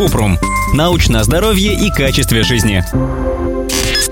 Купрум. Научное здоровье и качестве жизни.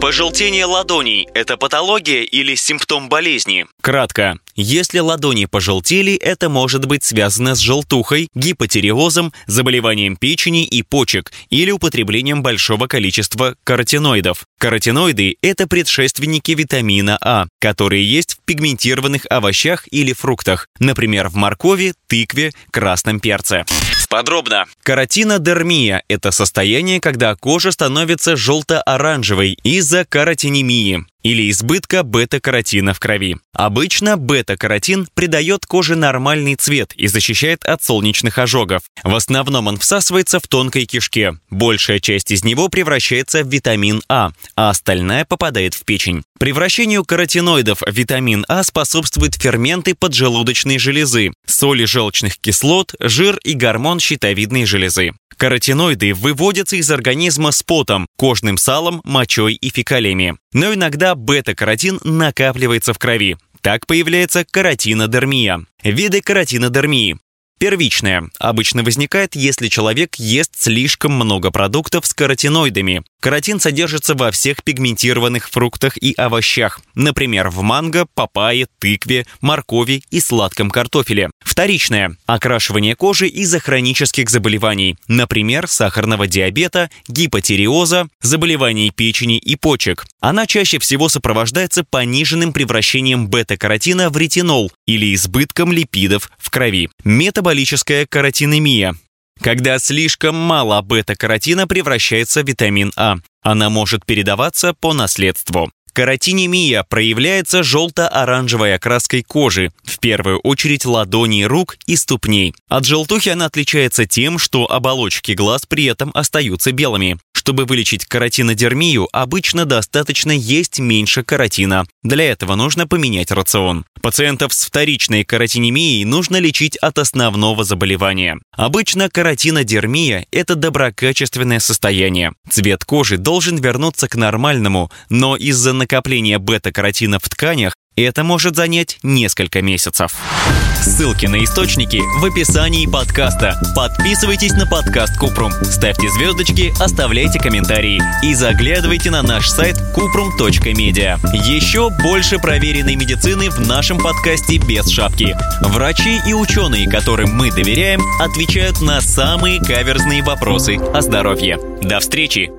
Пожелтение ладоней – это патология или симптом болезни? Кратко. Если ладони пожелтели, это может быть связано с желтухой, гипотиреозом, заболеванием печени и почек или употреблением большого количества каротиноидов. Каротиноиды – это предшественники витамина А, которые есть в пигментированных овощах или фруктах, например, в моркови, тыкве, красном перце. Подробно. Каротинодермия – это состояние, когда кожа становится желто-оранжевой из-за каротинемии или избытка бета-каротина в крови. Обычно бета-каротин придает коже нормальный цвет и защищает от солнечных ожогов. В основном он всасывается в тонкой кишке. Большая часть из него превращается в витамин А, а остальная попадает в печень. Превращению каротиноидов в витамин А способствуют ферменты поджелудочной железы, соли желчных кислот, жир и гормон щитовидной железы. Каротиноиды выводятся из организма с потом, кожным салом, мочой и фекалиями. Но иногда бета-каротин накапливается в крови. Так появляется каротинодермия. Виды каротинодермии. Первичная обычно возникает, если человек ест слишком много продуктов с каротиноидами. Каротин содержится во всех пигментированных фруктах и овощах, например, в манго, папайе, тыкве, моркови и сладком картофеле. Вторичное – окрашивание кожи из-за хронических заболеваний, например, сахарного диабета, гипотиреоза, заболеваний печени и почек. Она чаще всего сопровождается пониженным превращением бета-каротина в ретинол или избытком липидов в крови. Метаболическая каротинемия когда слишком мало бета-каротина превращается в витамин А. Она может передаваться по наследству. Каротинемия проявляется желто-оранжевой окраской кожи, в первую очередь ладоней рук и ступней. От желтухи она отличается тем, что оболочки глаз при этом остаются белыми. Чтобы вылечить каротинодермию, обычно достаточно есть меньше каротина. Для этого нужно поменять рацион. Пациентов с вторичной каротинемией нужно лечить от основного заболевания. Обычно каротинодермия – это доброкачественное состояние. Цвет кожи должен вернуться к нормальному, но из-за накопления бета-каротина в тканях это может занять несколько месяцев. Ссылки на источники в описании подкаста. Подписывайтесь на подкаст Купрум, ставьте звездочки, оставляйте комментарии и заглядывайте на наш сайт kuprum.media. Еще больше проверенной медицины в нашем подкасте без шапки. Врачи и ученые, которым мы доверяем, отвечают на самые каверзные вопросы о здоровье. До встречи!